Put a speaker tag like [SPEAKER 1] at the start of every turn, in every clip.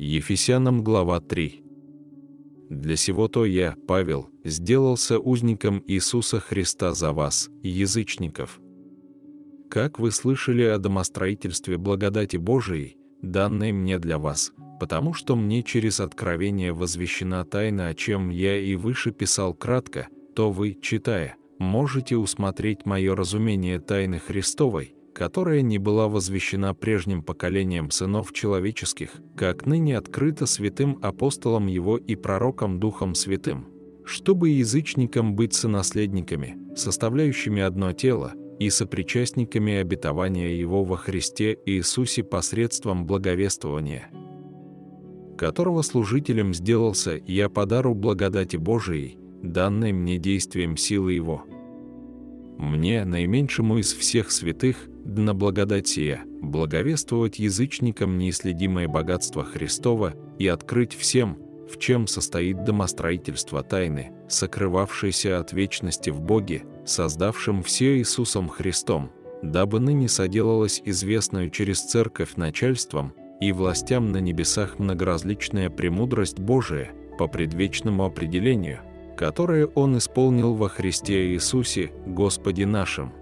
[SPEAKER 1] Ефесянам глава 3. Для сего то я, Павел, сделался узником Иисуса Христа за вас, язычников. Как вы слышали о домостроительстве благодати Божией, данной мне для вас, потому что мне через откровение возвещена тайна, о чем я и выше писал кратко, то вы, читая, можете усмотреть мое разумение тайны Христовой, которая не была возвещена прежним поколением сынов человеческих, как ныне открыта святым апостолом его и пророком Духом Святым, чтобы язычникам быть сонаследниками, составляющими одно тело, и сопричастниками обетования Его во Христе Иисусе посредством благовествования, которого служителем сделался я по дару благодати Божией, данной мне действием силы Его. Мне, наименьшему из всех святых, на благодать сия, благовествовать язычникам неисследимое богатство Христова и открыть всем, в чем состоит домостроительство тайны, сокрывавшейся от вечности в Боге, создавшем все Иисусом Христом, дабы ныне соделалось известную через церковь начальством и властям на небесах многоразличная премудрость Божия по предвечному определению, которое Он исполнил во Христе Иисусе, Господе нашим,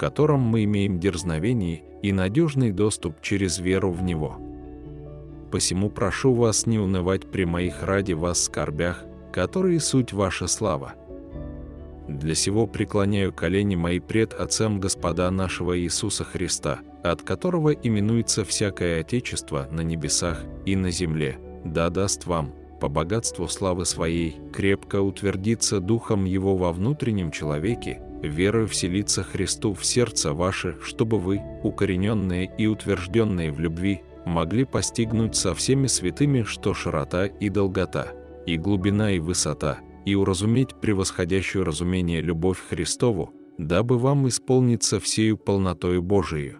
[SPEAKER 1] котором мы имеем дерзновение и надежный доступ через веру в Него. Посему прошу вас не унывать при моих ради вас скорбях, которые суть ваша слава. Для сего преклоняю колени мои пред Отцем Господа нашего Иисуса Христа, от которого именуется всякое Отечество на небесах и на земле, да даст вам, по богатству славы Своей, крепко утвердиться Духом Его во внутреннем человеке, верою вселиться Христу в сердце ваше, чтобы вы, укорененные и утвержденные в любви, могли постигнуть со всеми святыми, что широта и долгота, и глубина и высота, и уразуметь превосходящую разумение любовь Христову, дабы вам исполниться всею полнотою Божией.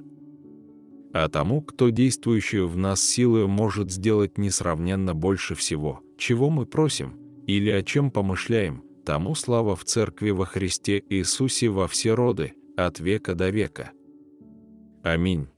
[SPEAKER 1] А тому, кто действующую в нас силою может сделать несравненно больше всего, чего мы просим, или о чем помышляем, тому слава в Церкви во Христе Иисусе во все роды, от века до века. Аминь.